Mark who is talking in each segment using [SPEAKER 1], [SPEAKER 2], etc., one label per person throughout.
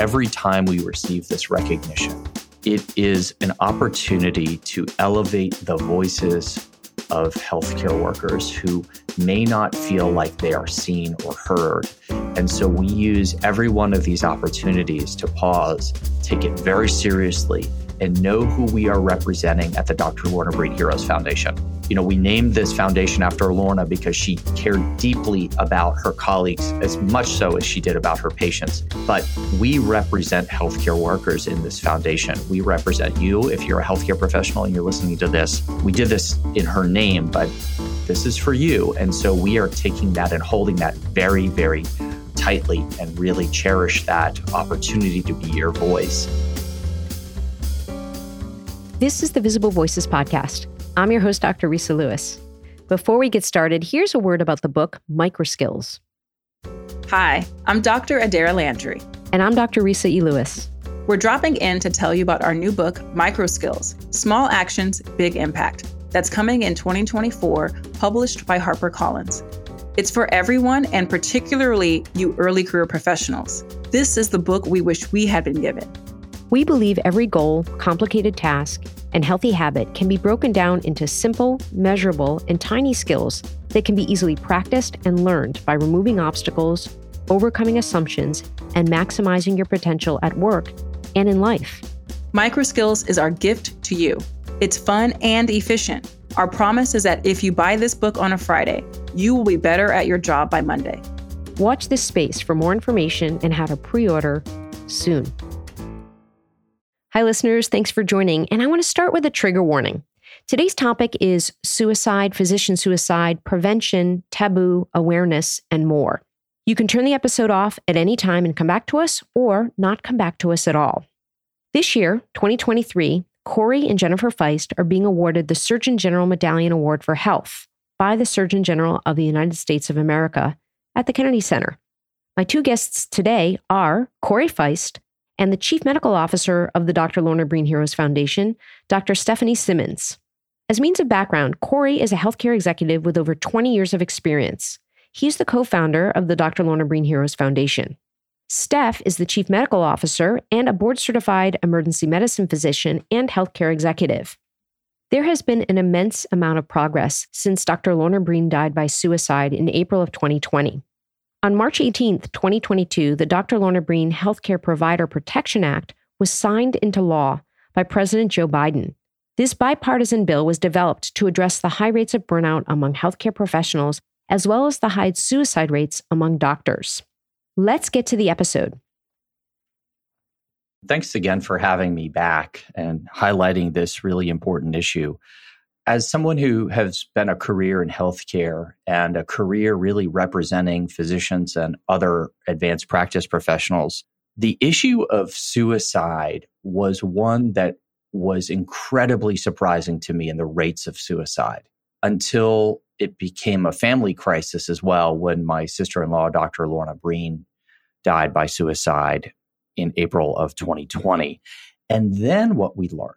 [SPEAKER 1] every time we receive this recognition, it is an opportunity to elevate the voices of healthcare workers who may not feel like they are seen or heard. And so we use every one of these opportunities to pause, take it very seriously, and know who we are representing at the Dr. Lorna Breen Heroes Foundation. You know, we named this foundation after Lorna because she cared deeply about her colleagues as much so as she did about her patients. But we represent healthcare workers in this foundation. We represent you if you're a healthcare professional and you're listening to this. We did this in her name, but this is for you. And so we are taking that and holding that very, very tightly and really cherish that opportunity to be your voice.
[SPEAKER 2] This is the Visible Voices Podcast. I'm your host, Dr. Risa Lewis. Before we get started, here's a word about the book Microskills.
[SPEAKER 3] Hi, I'm Dr. Adaira Landry.
[SPEAKER 2] And I'm Dr. Risa E. Lewis.
[SPEAKER 3] We're dropping in to tell you about our new book, Microskills Small Actions, Big Impact, that's coming in 2024, published by HarperCollins. It's for everyone, and particularly you early career professionals. This is the book we wish we had been given.
[SPEAKER 2] We believe every goal, complicated task, and healthy habit can be broken down into simple, measurable, and tiny skills that can be easily practiced and learned by removing obstacles, overcoming assumptions, and maximizing your potential at work and in life.
[SPEAKER 3] Microskills is our gift to you. It's fun and efficient. Our promise is that if you buy this book on a Friday, you will be better at your job by Monday.
[SPEAKER 2] Watch this space for more information and have a pre order soon. Hi, listeners. Thanks for joining. And I want to start with a trigger warning. Today's topic is suicide, physician suicide, prevention, taboo, awareness, and more. You can turn the episode off at any time and come back to us, or not come back to us at all. This year, 2023, Corey and Jennifer Feist are being awarded the Surgeon General Medallion Award for Health by the Surgeon General of the United States of America at the Kennedy Center. My two guests today are Corey Feist and the Chief Medical Officer of the Dr. Lorna Breen Heroes Foundation, Dr. Stefanie Simmons. As means of background, Corey is a healthcare executive with over 20 years of experience. He's the co founder of the Dr. Lorna Breen Heroes Foundation. Stef is the Chief Medical Officer and a board certified emergency medicine physician and healthcare executive. There has been an immense amount of progress since Dr. Lorna Breen died by suicide in April of 2020. On March 18, 2022, the Dr. Lorna Breen Healthcare Provider Protection Act was signed into law by President Joe Biden. This bipartisan bill was developed to address the high rates of burnout among healthcare professionals as well as the high suicide rates among doctors. Let's get to the episode.
[SPEAKER 1] Thanks again for having me back and highlighting this really important issue as someone who has been a career in healthcare and a career really representing physicians and other advanced practice professionals, the issue of suicide was one that was incredibly surprising to me in the rates of suicide until it became a family crisis as well when my sister in law, Dr. Lorna Breen, died by suicide in April of 2020. And then what we learned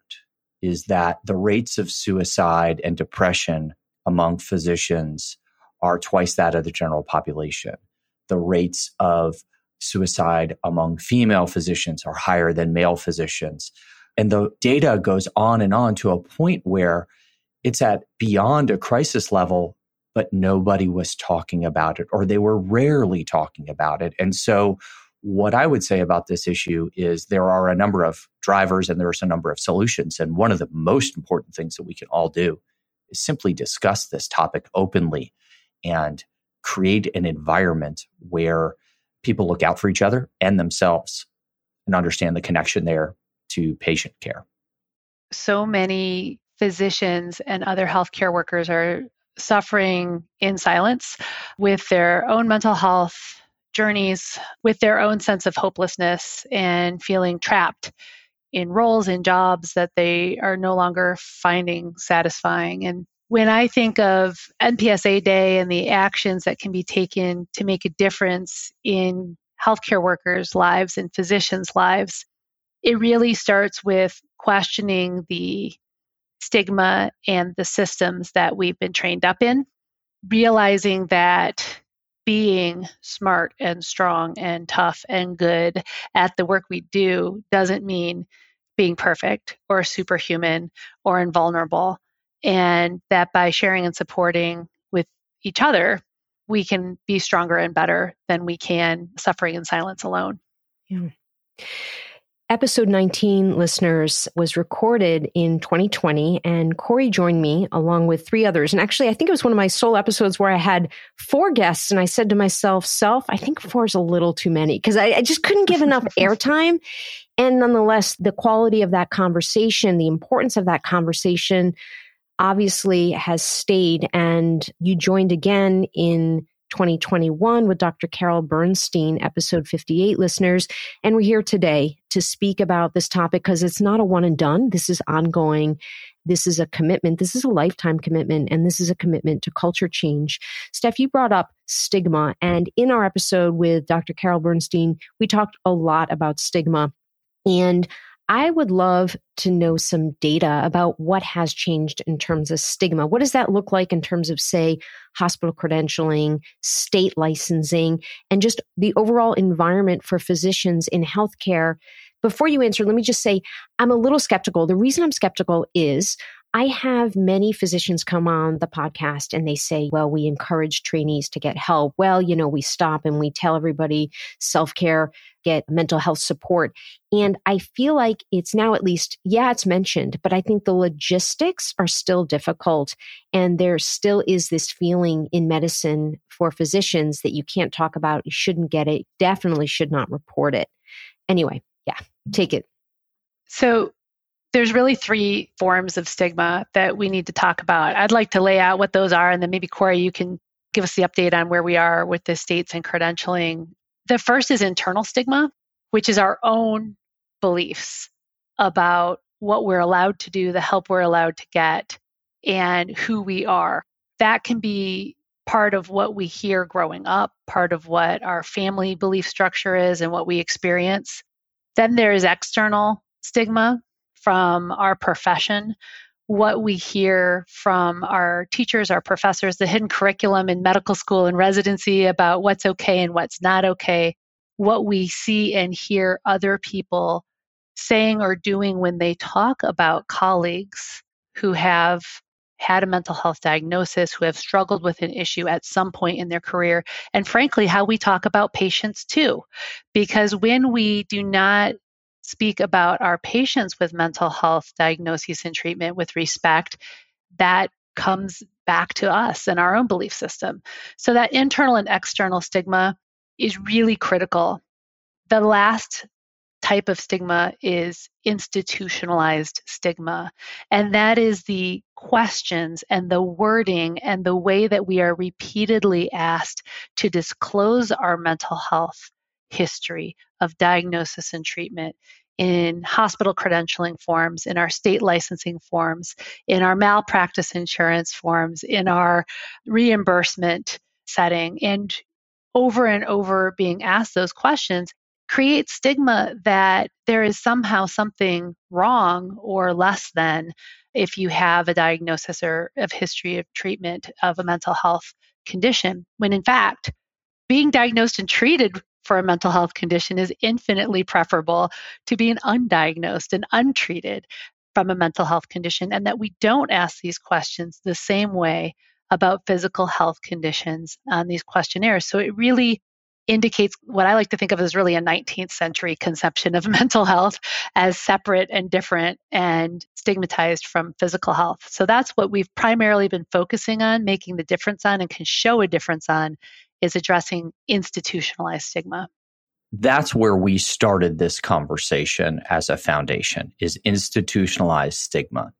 [SPEAKER 1] is that the rates of suicide and depression among physicians are twice that of the general population. The rates of suicide among female physicians are higher than male physicians. And the data goes on and on to a point where it's at beyond a crisis level, but nobody was talking about it, or they were rarely talking about it. And so what I would say about this issue is there are a number of drivers and there's a number of solutions. And one of the most important things that we can all do is simply discuss this topic openly and create an environment where people look out for each other and themselves and understand the connection there to patient care.
[SPEAKER 4] So many physicians and other healthcare workers are suffering in silence with their own mental health journeys with their own sense of hopelessness and feeling trapped in roles and jobs that they are no longer finding satisfying. And when I think of NPSA Day and the actions that can be taken to make a difference in healthcare workers' lives and physicians' lives, it really starts with questioning the stigma and the systems that we've been trained up in, realizing that being smart and strong and tough and good at the work we do doesn't mean being perfect or superhuman or invulnerable. And that by sharing and supporting with each other, we can be stronger and better than we can suffering in silence alone.
[SPEAKER 2] Yeah. Episode 19, listeners, was recorded in 2020, and Corey joined me along with three others. And actually, I think it was one of my sole episodes where I had four guests, and I said to myself, Self, I think four is a little too many because I, I just couldn't give enough airtime. And nonetheless, the quality of that conversation, the importance of that conversation obviously has stayed. And you joined again in 2021 with Dr. Carol Bernstein, episode 58 listeners. And we're here today to speak about this topic because it's not a one and done. This is ongoing. This is a commitment. This is a lifetime commitment. And this is a commitment to culture change. Stef, you brought up stigma. And in our episode with Dr. Carol Bernstein, we talked a lot about stigma. And I would love to know some data about what has changed in terms of stigma. What does that look like in terms of, say, hospital credentialing, state licensing, and just the overall environment for physicians in healthcare? Before you answer, let me just say I'm a little skeptical. The reason I'm skeptical is I have many physicians come on the podcast and they say, well, we encourage trainees to get help. Well, you know, we stop and we tell everybody self care, get mental health support. And I feel like it's now at least, yeah, it's mentioned, but I think the logistics are still difficult. And there still is this feeling in medicine for physicians that you can't talk about, you shouldn't get it, definitely should not report it. Anyway, yeah, take it.
[SPEAKER 4] So there's really three forms of stigma that we need to talk about. I'd like to lay out what those are, and then maybe Corey, you can give us the update on where we are with the states and credentialing. The first is internal stigma, which is our own beliefs about what we're allowed to do, the help we're allowed to get, and who we are. That can be part of what we hear growing up, part of what our family belief structure is, and what we experience. Then there is external stigma, from our profession, what we hear from our teachers, our professors, the hidden curriculum in medical school and residency about what's okay and what's not okay, what we see and hear other people saying or doing when they talk about colleagues who have had a mental health diagnosis, who have struggled with an issue at some point in their career, and frankly, how we talk about patients too. Because when we do not speak about our patients with mental health diagnoses and treatment with respect, that comes back to us and our own belief system. So that internal and external stigma is really critical. The last type of stigma is institutionalized stigma. And that is the questions and the wording and the way that we are repeatedly asked to disclose our mental health history of diagnosis and treatment in hospital credentialing forms, in our state licensing forms, in our malpractice insurance forms, in our reimbursement setting, and over and over being asked those questions creates stigma that there is somehow something wrong or less than if you have a diagnosis or of history of treatment of a mental health condition when in fact being diagnosed and treated for a mental health condition is infinitely preferable to being undiagnosed and untreated from a mental health condition, and that we don't ask these questions the same way about physical health conditions on these questionnaires. So it really indicates what I like to think of as really a 19th century conception of mental health as separate and different and stigmatized from physical health. So that's what we've primarily been focusing on, making the difference on, and can show a difference on is addressing institutionalized stigma.
[SPEAKER 1] That's where we started this conversation as a foundation is institutionalized stigma.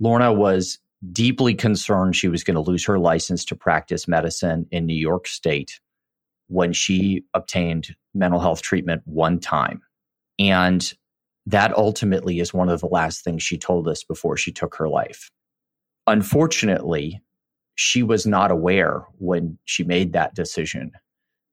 [SPEAKER 1] Lorna was deeply concerned she was going to lose her license to practice medicine in New York State when she obtained mental health treatment one time. And that ultimately is one of the last things she told us before she took her life. Unfortunately, she was not aware when she made that decision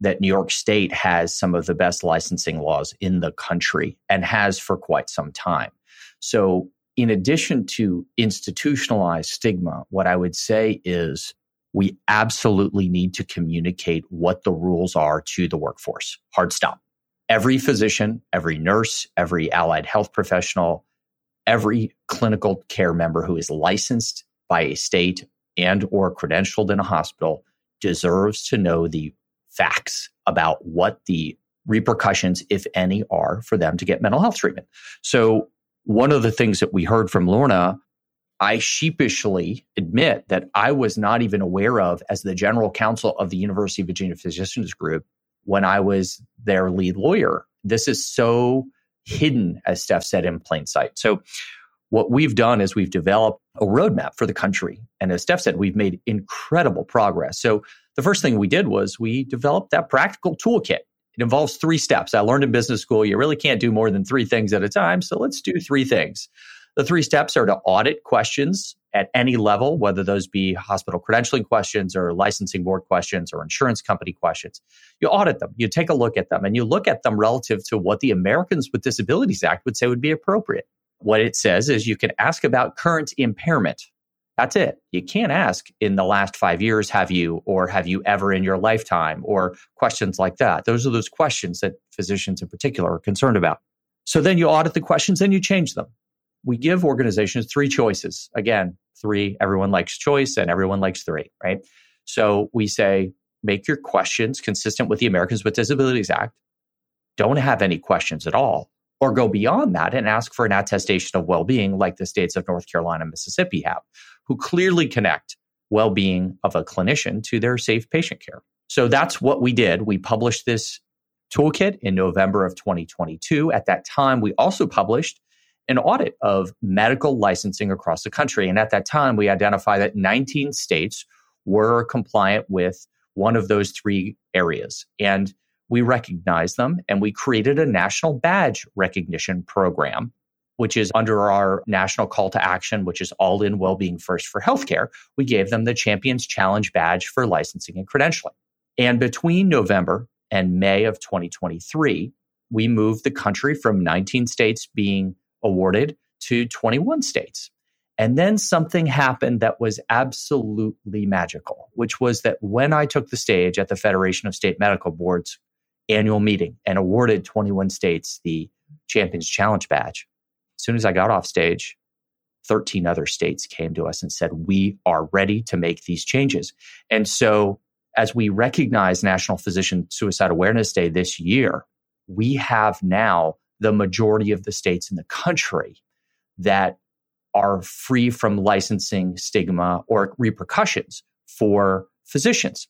[SPEAKER 1] that New York State has some of the best licensing laws in the country and has for quite some time. So, in addition to institutionalized stigma, what I would say is we absolutely need to communicate what the rules are to the workforce. Hard stop. Every physician, every nurse, every allied health professional, every clinical care member who is licensed by a state and or credentialed in a hospital deserves to know the facts about what the repercussions, if any, are for them to get mental health treatment. So one of the things that we heard from Lorna I sheepishly admit that I was not even aware of as the general counsel of the University of Virginia Physicians Group when I was their lead lawyer. This is so hidden, as Stef said, in plain sight. So, what we've done is we've developed a roadmap for the country. And as Stef said, we've made incredible progress. So, the first thing we did was we developed that practical toolkit. It involves three steps. I learned in business school you really can't do more than three things at a time. So, let's do three things. The three steps are to audit questions at any level, whether those be hospital credentialing questions or licensing board questions or insurance company questions. You audit them, you take a look at them, and you look at them relative to what the Americans with Disabilities Act would say would be appropriate. What it says is you can ask about current impairment. That's it. You can't ask in the last five years, have you, or have you ever in your lifetime, or questions like that. Those are those questions that physicians in particular are concerned about. So then you audit the questions and you change them we give organizations three choices. Again, three, everyone likes choice and everyone likes three, right? So we say, make your questions consistent with the Americans with Disabilities Act. Don't have any questions at all, or go beyond that and ask for an attestation of well being, like the states of North Carolina and Mississippi have, who clearly connect well being of a clinician to their safe patient care. So that's what we did. We published this toolkit in November of 2022. At that time, we also published an audit of medical licensing across the country. And at that time, we identified that 19 states were compliant with one of those three areas. And we recognized them and we created a national badge recognition program, which is under our national call to action, which is all in well-being first for healthcare. We gave them the Champions Challenge badge for licensing and credentialing. And between November and May of 2023, we moved the country from 19 states being awarded to 21 states. And then something happened that was absolutely magical, which was that when I took the stage at the Federation of State Medical Boards annual meeting and awarded 21 states the Champions Challenge badge, as soon as I got off stage, 13 other states came to us and said, We are ready to make these changes. And so, as we recognize National Physician Suicide Awareness Day this year, we have now the majority of the states in the country that are free from licensing stigma or repercussions for physicians,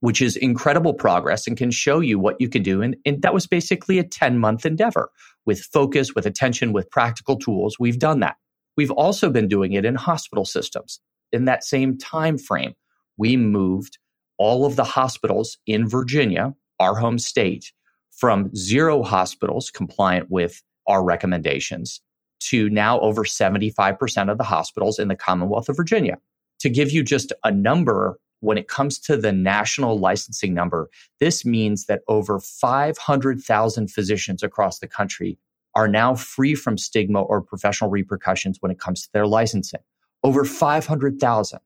[SPEAKER 1] which is incredible progress and can show you what you can do. And, and that was basically a 10 month endeavor with focus, with attention, with practical tools. We've done that. We've also been doing it in hospital systems. In that same time frame, we moved all of the hospitals in Virginia, our home state, from zero hospitals compliant with our recommendations to now over 75% of the hospitals in the Commonwealth of Virginia. To give you just a number, when it comes to the national licensing number, this means that over 500,000 physicians across the country are now free from stigma or professional repercussions when it comes to their licensing. Over 500,000.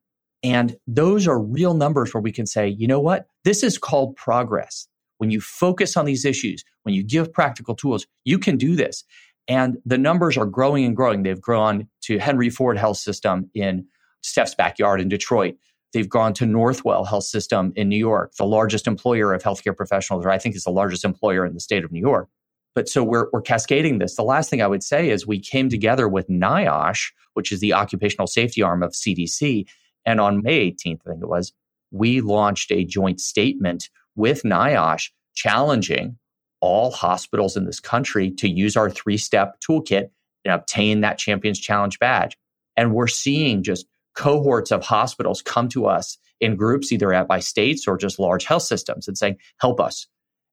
[SPEAKER 1] And those are real numbers where we can say, you know what? This is called progress when you focus on these issues, when you give practical tools, you can do this. And the numbers are growing and growing. They've grown to Henry Ford Health System in Stef's backyard in Detroit. They've gone to Northwell Health System in New York, the largest employer of healthcare professionals, or I think is the largest employer in the state of New York. But so we're, we're cascading this. The last thing I would say is we came together with NIOSH, which is the occupational safety arm of CDC. And on May 18th, I think it was, we launched a joint statement with NIOSH challenging all hospitals in this country to use our three step toolkit and obtain that Champions Challenge badge. And we're seeing just cohorts of hospitals come to us in groups, either at by states or just large health systems, and saying, help us.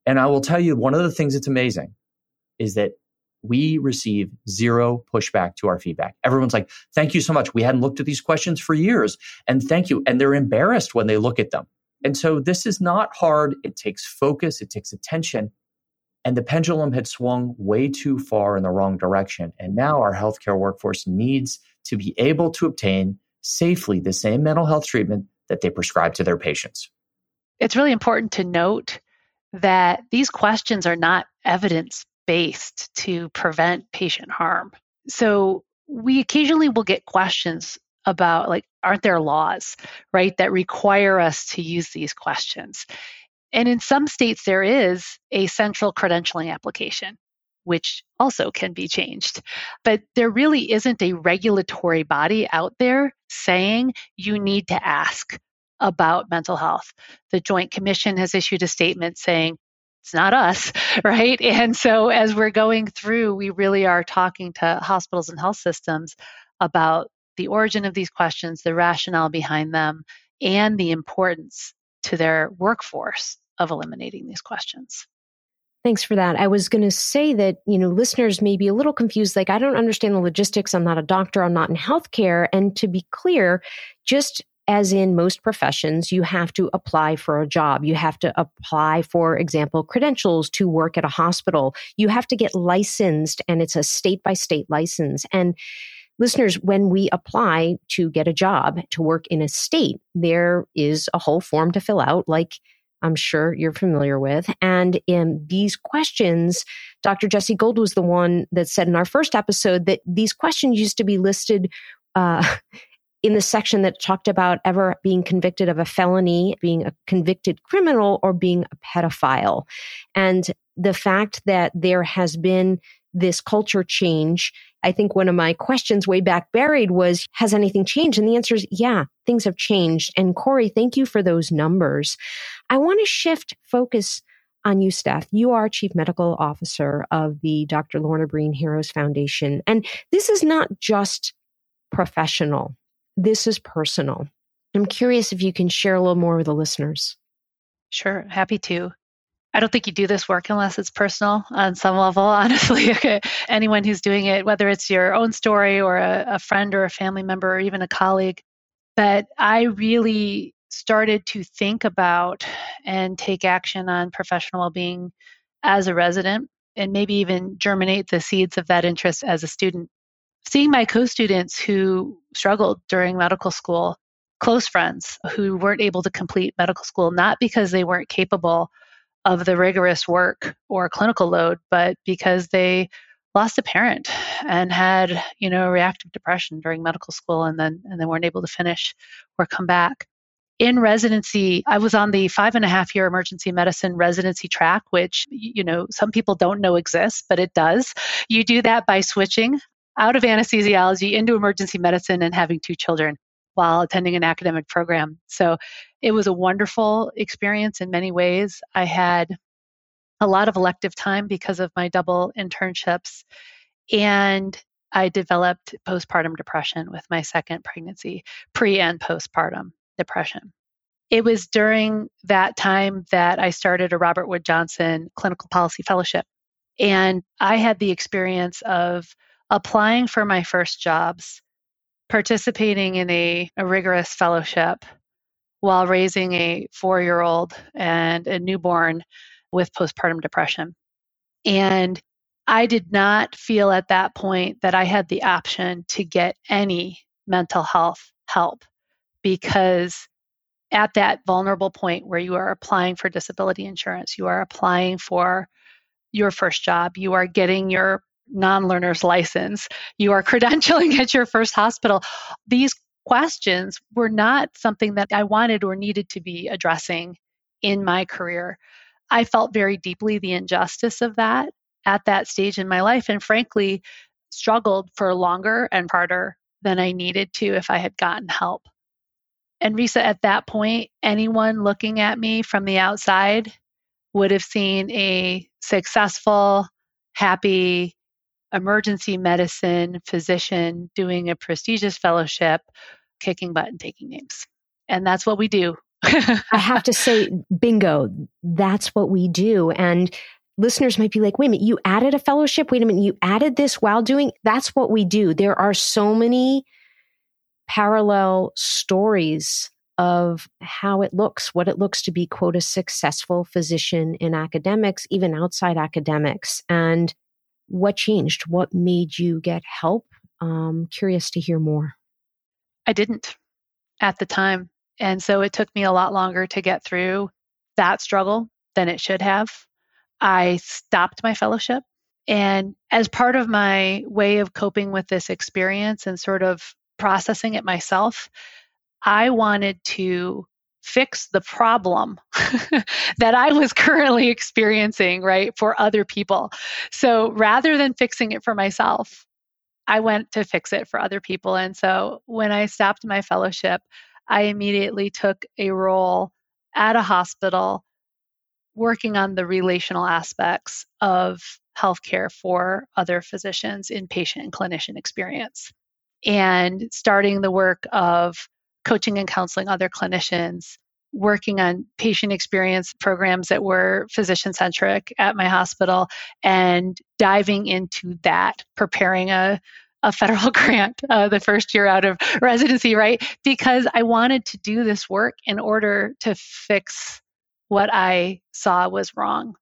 [SPEAKER 1] And I will tell you, one of the things that's amazing is that we receive zero pushback to our feedback. Everyone's like, thank you so much. We hadn't looked at these questions for years. And thank you. And they're embarrassed when they look at them. And so this is not hard. It takes focus, it takes attention. And the pendulum had swung way too far in the wrong direction. And now our healthcare workforce needs to be able to obtain safely the same mental health treatment that they prescribe to their patients.
[SPEAKER 4] It's really important to note that these questions are not evidence based to prevent patient harm. So we occasionally will get questions about like aren't there laws right that require us to use these questions and in some states there is a central credentialing application which also can be changed but there really isn't a regulatory body out there saying you need to ask about mental health the joint commission has issued a statement saying it's not us, right? And so as we're going through, we really are talking to hospitals and health systems about the origin of these questions, the rationale behind them, and the importance to their workforce of eliminating these questions.
[SPEAKER 2] Thanks for that. I was going to say that, you know, listeners may be a little confused. Like, I don't understand the logistics. I'm not a doctor. I'm not in healthcare. And to be clear, just as in most professions, you have to apply for a job. You have to apply, for example, credentials to work at a hospital. You have to get licensed, and it's a state by state license. And listeners, when we apply to get a job to work in a state, there is a whole form to fill out, like I'm sure you're familiar with. And in these questions, Dr. Jessi Gold was the one that said in our first episode that these questions used to be listed uh, in the section that talked about ever being convicted of a felony, being a convicted criminal, or being a pedophile. And the fact that there has been this culture change. I think one of my questions way back buried was, has anything changed? And the answer is, yeah, things have changed. And Corey, thank you for those numbers. I want to shift focus on you, Stef. You are Chief Medical Officer of the Dr. Lorna Breen Heroes Foundation. And this is not just professional this is personal. I'm curious if you can share a little more with the listeners.
[SPEAKER 4] Sure, happy to. I don't think you do this work unless it's personal on some level, honestly. okay. Anyone who's doing it, whether it's your own story or a, a friend or a family member or even a colleague, but I really started to think about and take action on professional well being as a resident and maybe even germinate the seeds of that interest as a student seeing my co students who struggled during medical school, close friends who weren't able to complete medical school, not because they weren't capable of the rigorous work or clinical load, but because they lost a parent and had, you know, reactive depression during medical school and then and then weren't able to finish or come back. In residency, I was on the five and a half year emergency medicine residency track, which, you know, some people don't know exists, but it does. You do that by switching out of anesthesiology into emergency medicine and having two children while attending an academic program. So it was a wonderful experience in many ways. I had a lot of elective time because of my double internships. And I developed postpartum depression with my second pregnancy, pre and postpartum depression. It was during that time that I started a Robert Wood Johnson Clinical Policy Fellowship. And I had the experience of applying for my first jobs, participating in a, a rigorous fellowship while raising a four year old and a newborn with postpartum depression. And I did not feel at that point that I had the option to get any mental health help because at that vulnerable point where you are applying for disability insurance, you are applying for your first job, you are getting your non learner's license, you are credentialing at your first hospital. These questions were not something that I wanted or needed to be addressing in my career. I felt very deeply the injustice of that at that stage in my life, and frankly, struggled for longer and harder than I needed to if I had gotten help. And Risa, at that point, anyone looking at me from the outside would have seen a successful, happy, emergency medicine physician doing a prestigious fellowship, kicking butt and taking names. And that's what we do.
[SPEAKER 2] I have to say, bingo, that's what we do. And listeners might be like, wait a minute, you added a fellowship? Wait a minute, you added this while doing that's what we do. There are so many parallel stories of how it looks, what it looks to be, quote, a successful physician in academics, even outside academics. And what changed? What made you get help? Um, curious to hear more.
[SPEAKER 4] I didn't at the time. And so it took me a lot longer to get through that struggle than it should have. I stopped my fellowship. And as part of my way of coping with this experience and sort of processing it myself, I wanted to fix the problem that I was currently experiencing, right, for other people. So rather than fixing it for myself, I went to fix it for other people. And so when I stopped my fellowship, I immediately took a role at a hospital working on the relational aspects of healthcare for other physicians in patient and clinician experience and starting the work of coaching and counseling other clinicians, working on patient experience programs that were physician centric at my hospital, and diving into that, preparing a a federal grant uh, the first year out of residency, right? Because I wanted to do this work in order to fix what I saw was wrong.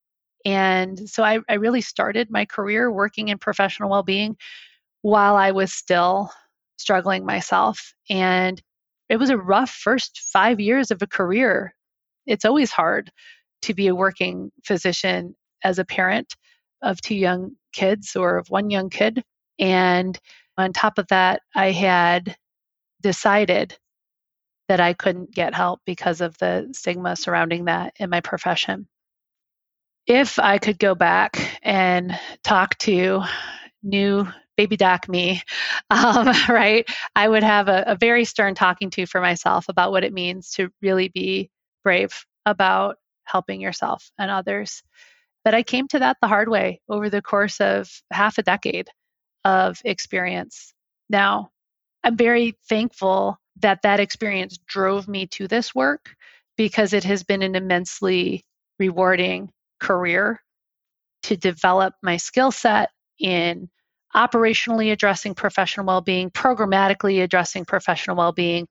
[SPEAKER 4] And so I, I really started my career working in professional well being while I was still struggling myself. And it was a rough first five years of a career. It's always hard to be a working physician as a parent of two young kids or of one young kid. And on top of that, I had decided that I couldn't get help because of the stigma surrounding that in my profession. If I could go back and talk to new baby doc me, um, right, I would have a, a very stern talking to for myself about what it means to really be brave about helping yourself and others. But I came to that the hard way over the course of half a decade of experience. Now, I'm very thankful that that experience drove me to this work because it has been an immensely rewarding career to develop my skill set in operationally addressing professional well being, programmatically addressing professional well being,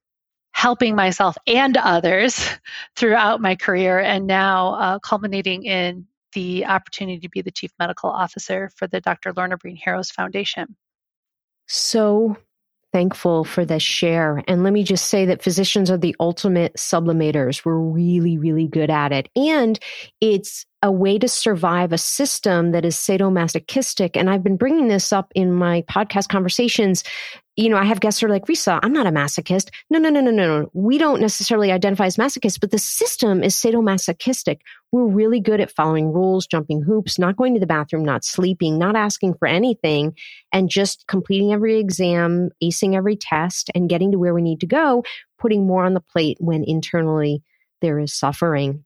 [SPEAKER 4] helping myself and others throughout my career, and now uh, culminating in the opportunity to be the chief medical officer for the Dr. Lorna Breen Heroes Foundation.
[SPEAKER 2] So thankful for this share. And let me just say that physicians are the ultimate sublimators. We're really, really good at it. And it's a way to survive a system that is sadomasochistic. And I've been bringing this up in my podcast conversations. You know, I have guests who are like, Risa, I'm not a masochist. No, no, no, no, no, no. We don't necessarily identify as masochists, but the system is sadomasochistic. We're really good at following rules, jumping hoops, not going to the bathroom, not sleeping, not asking for anything, and just completing every exam, acing every test, and getting to where we need to go, putting more on the plate when internally there is suffering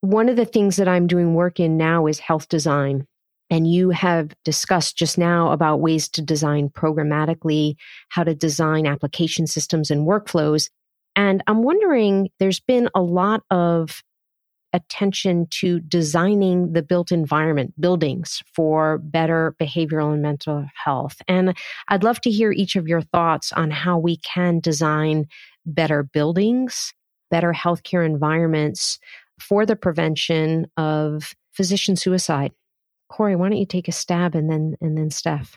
[SPEAKER 2] one of the things that I'm doing work in now is health design. And you have discussed just now about ways to design programmatically, how to design application systems and workflows. And I'm wondering, there's been a lot of attention to designing the built environment, buildings for better behavioral and mental health. And I'd love to hear each of your thoughts on how we can design better buildings, better healthcare environments for the prevention of physician suicide. Corey, why don't you take a stab and then and then Stef?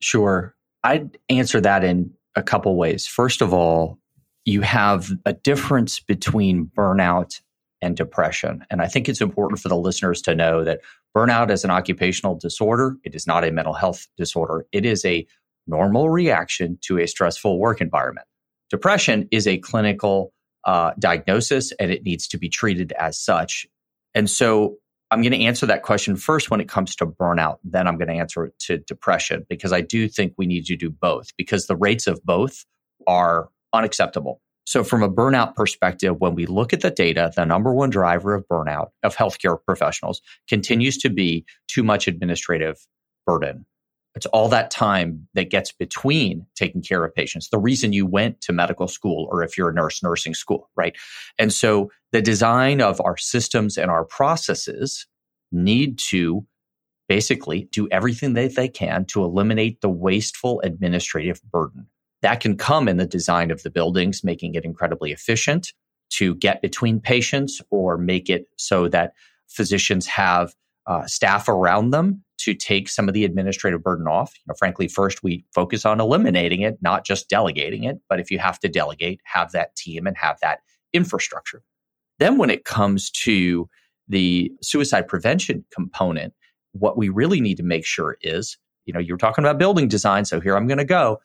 [SPEAKER 1] Sure. I'd answer that in a couple ways. First of all, you have a difference between burnout and depression. And I think it's important for the listeners to know that burnout is an occupational disorder. It is not a mental health disorder. It is a normal reaction to a stressful work environment. Depression is a clinical uh, diagnosis and it needs to be treated as such. And so I'm going to answer that question first when it comes to burnout. Then I'm going to answer it to depression because I do think we need to do both because the rates of both are unacceptable. So, from a burnout perspective, when we look at the data, the number one driver of burnout of healthcare professionals continues to be too much administrative burden. It's all that time that gets between taking care of patients. The reason you went to medical school, or if you're a nurse, nursing school, right? And so the design of our systems and our processes need to basically do everything that they can to eliminate the wasteful administrative burden. That can come in the design of the buildings, making it incredibly efficient to get between patients or make it so that physicians have uh, staff around them to take some of the administrative burden off. You know, frankly, first we focus on eliminating it, not just delegating it. But if you have to delegate, have that team and have that infrastructure. Then when it comes to the suicide prevention component, what we really need to make sure is, you know, you're talking about building design. So here I'm going to go.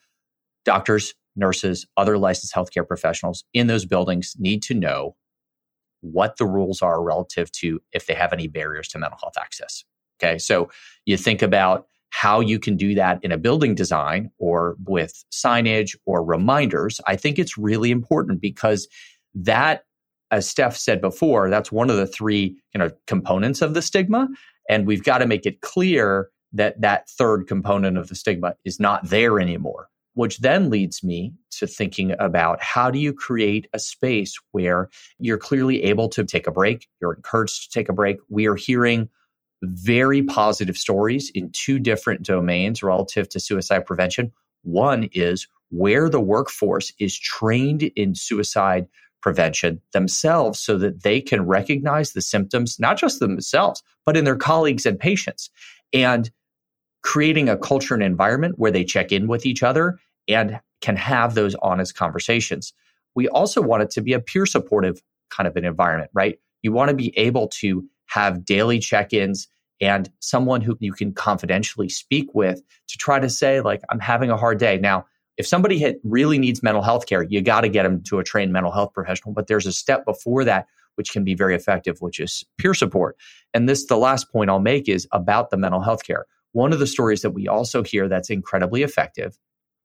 [SPEAKER 1] Doctors, nurses, other licensed healthcare professionals in those buildings need to know what the rules are relative to if they have any barriers to mental health access. Okay. So you think about how you can do that in a building design or with signage or reminders. I think it's really important because that, as Stef said before, that's one of the three you know, components of the stigma. And we've got to make it clear that that third component of the stigma is not there anymore which then leads me to thinking about how do you create a space where you're clearly able to take a break, you're encouraged to take a break. We are hearing very positive stories in two different domains relative to suicide prevention. One is where the workforce is trained in suicide prevention themselves so that they can recognize the symptoms, not just themselves, but in their colleagues and patients. And creating a culture and environment where they check in with each other and can have those honest conversations. We also want it to be a peer supportive kind of an environment, right? You want to be able to have daily check ins and someone who you can confidentially speak with to try to say, like, I'm having a hard day. Now, if somebody really needs mental health care, you got to get them to a trained mental health professional. But there's a step before that, which can be very effective, which is peer support. And this, the last point I'll make is about the mental health care. One of the stories that we also hear that's incredibly effective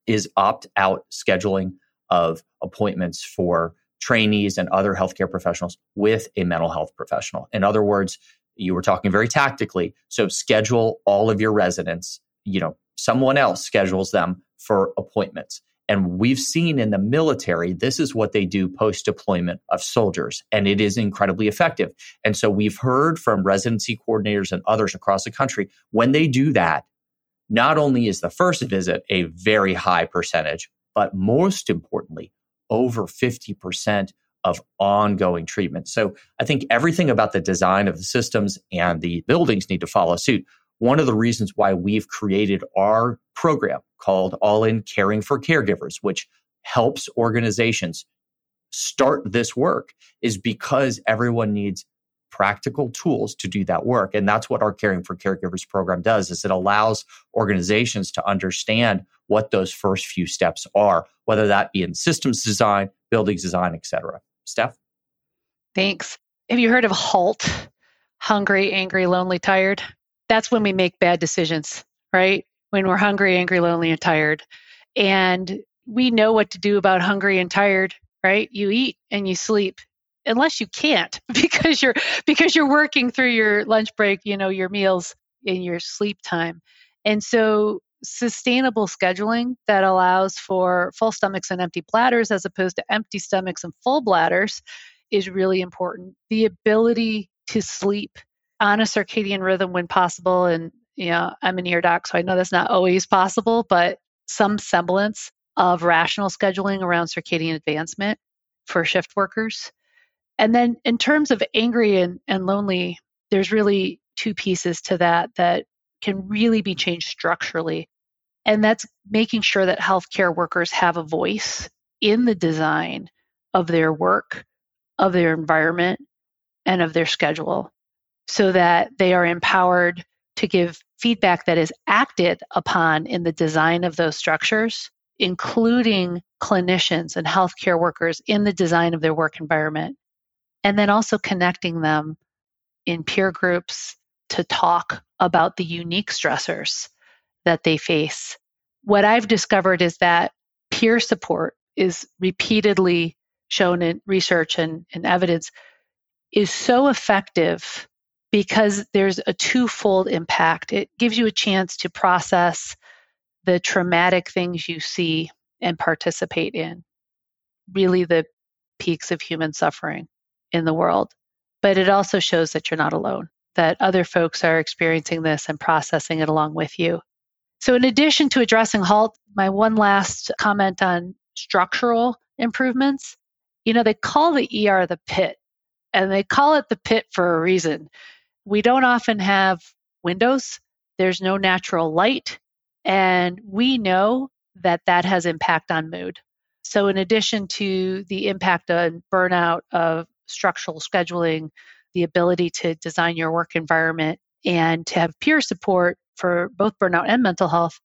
[SPEAKER 1] is opt out scheduling of appointments for trainees and other healthcare professionals with a mental health professional. In other words, you were talking very tactically. So schedule all of your residents, you know, someone else schedules them for appointments. And we've seen in the military, this is what they do post deployment of soldiers, and it is incredibly effective. And so we've heard from residency coordinators and others across the country when they do that, not only is the first visit a very high percentage, but most importantly, over 50% of ongoing treatment. So I think everything about the design of the systems and the buildings need to follow suit. One of the reasons why we've created our program called All In Caring for Caregivers, which helps organizations start this work, is because everyone needs practical tools to do that work and that's what our caring for caregivers program does is it allows organizations to understand what those first few steps are whether that be in systems design buildings design etc stef?
[SPEAKER 4] Thanks. Have you heard of halt? Hungry angry lonely tired? That's when we make bad decisions right? When we're hungry angry lonely and tired. And we know what to do about hungry and tired right? You eat and you sleep unless you can't because you're because you're working through your lunch break, you know, your meals in your sleep time. And so sustainable scheduling that allows for full stomachs and empty bladders as opposed to empty stomachs and full bladders is really important. The ability to sleep on a circadian rhythm when possible and you know, I'm an ear doc, so I know that's not always possible, but some semblance of rational scheduling around circadian advancement for shift workers and then in terms of angry and, and lonely, there's really two pieces to that that can really be changed structurally. And that's making sure that healthcare workers have a voice in the design of their work, of their environment, and of their schedule so that they are empowered to give feedback that is acted upon in the design of those structures, including clinicians and healthcare workers in the design of their work environment and then also connecting them in peer groups to talk about the unique stressors that they face. What I've discovered is that peer support is repeatedly shown in research and, and evidence is so effective because there's a twofold impact. It gives you a chance to process the traumatic things you see and participate in, really the peaks of human suffering in the world. But it also shows that you're not alone, that other folks are experiencing this and processing it along with you. So, in addition to addressing HALT, my one last comment on structural improvements you know, they call the ER the pit, and they call it the pit for a reason. We don't often have windows, there's no natural light, and we know that that has impact on mood. So, in addition to the impact on burnout of structural scheduling, the ability to design your work environment, and to have peer support for both burnout and mental health,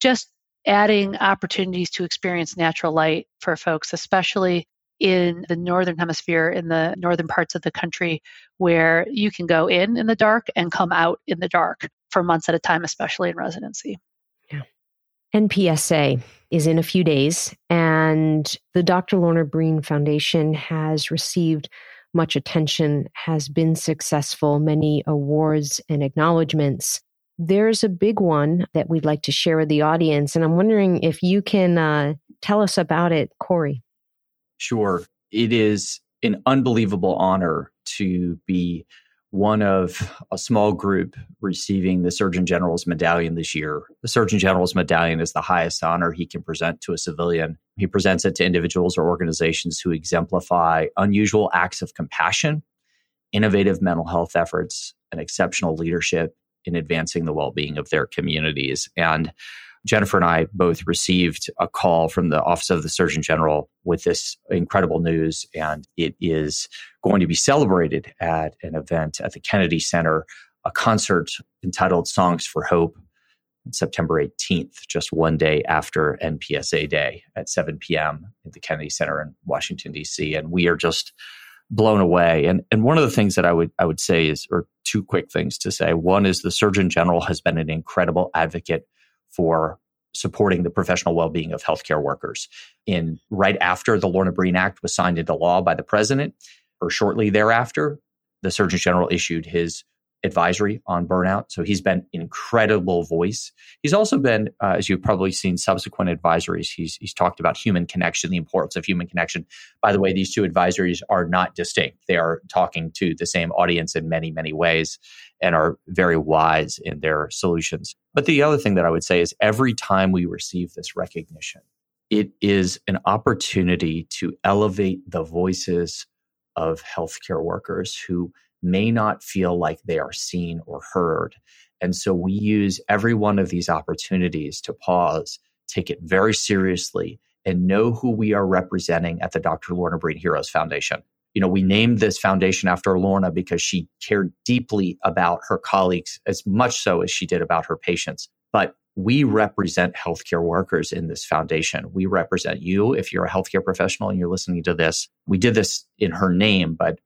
[SPEAKER 4] just adding opportunities to experience natural light for folks, especially in the northern hemisphere, in the northern parts of the country, where you can go in in the dark and come out in the dark for months at a time, especially in residency.
[SPEAKER 2] Yeah. NPSA is in a few days, and the Dr. Lorna Breen Foundation has received much attention, has been successful, many awards and acknowledgments. There's a big one that we'd like to share with the audience, and I'm wondering if you can uh, tell us about it, Corey.
[SPEAKER 1] Sure. It is an unbelievable honor to be one of a small group receiving the Surgeon General's medallion this year. The Surgeon General's medallion is the highest honor he can present to a civilian. He presents it to individuals or organizations who exemplify unusual acts of compassion, innovative mental health efforts, and exceptional leadership in advancing the well being of their communities. And Jennifer and I both received a call from the Office of the Surgeon General with this incredible news, and it is going to be celebrated at an event at the Kennedy Center, a concert entitled Songs for Hope, September 18th, just one day after NPSA Day at 7 p.m. at the Kennedy Center in Washington, D.C. And we are just blown away. And and one of the things that I would I would say is, or two quick things to say. One is the Surgeon General has been an incredible advocate for supporting the professional well-being of healthcare workers. In right after the Lorna Breen Act was signed into law by the president, or shortly thereafter, the Surgeon General issued his advisory on burnout. So he's been incredible voice. He's also been, uh, as you've probably seen subsequent advisories, he's, he's talked about human connection, the importance of human connection. By the way, these two advisories are not distinct. They are talking to the same audience in many, many ways and are very wise in their solutions. But the other thing that I would say is every time we receive this recognition, it is an opportunity to elevate the voices of healthcare workers who may not feel like they are seen or heard. And so we use every one of these opportunities to pause, take it very seriously, and know who we are representing at the Dr. Lorna Breen Heroes Foundation. You know, we named this foundation after Lorna because she cared deeply about her colleagues as much so as she did about her patients. But we represent healthcare workers in this foundation. We represent you if you're a healthcare professional and you're listening to this. We did this in her name, but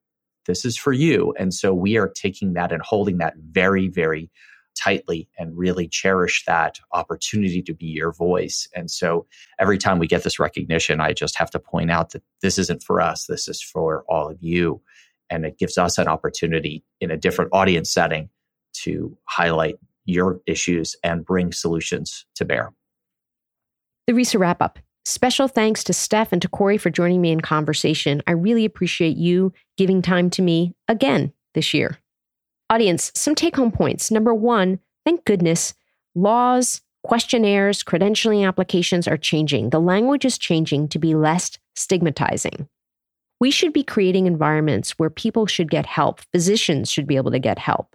[SPEAKER 1] this is for you. And so we are taking that and holding that very, very tightly and really cherish that opportunity to be your voice. And so every time we get this recognition, I just have to point out that this isn't for us, this is for all of you. And it gives us an opportunity in a different audience setting to highlight your issues and bring solutions to bear.
[SPEAKER 2] The Risa wrap up. Special thanks to Stef and to Corey for joining me in conversation. I really appreciate you giving time to me again this year. Audience, some take home points. Number one, thank goodness, laws, questionnaires, credentialing applications are changing. The language is changing to be less stigmatizing. We should be creating environments where people should get help, physicians should be able to get help.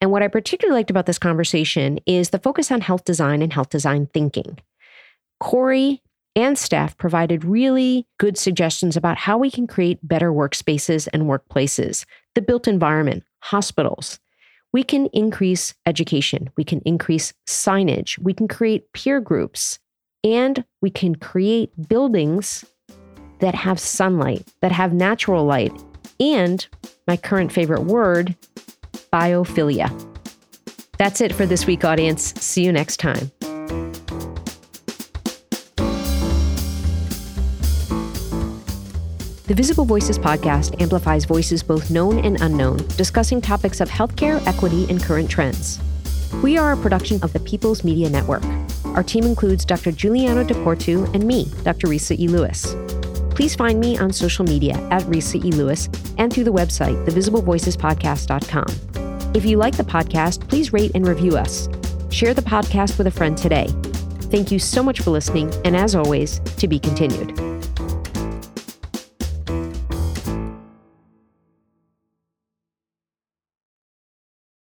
[SPEAKER 2] And what I particularly liked about this conversation is the focus on health design and health design thinking. Corey and Stef provided really good suggestions about how we can create better workspaces and workplaces, the built environment, hospitals. We can increase education, we can increase signage, we can create peer groups, and we can create buildings that have sunlight, that have natural light, and my current favorite word, biophilia. That's it for this week, audience. See you next time. The Visible Voices podcast amplifies voices both known and unknown, discussing topics of healthcare, equity, and current trends. We are a production of the People's Media Network. Our team includes Dr. Giuliano DePortu and me, Dr. Risa E. Lewis. Please find me on social media at Risa E. Lewis and through the website, thevisiblevoicespodcast.com. If you like the podcast, please rate and review us. Share the podcast with a friend today. Thank you so much for listening, and as always, to be continued.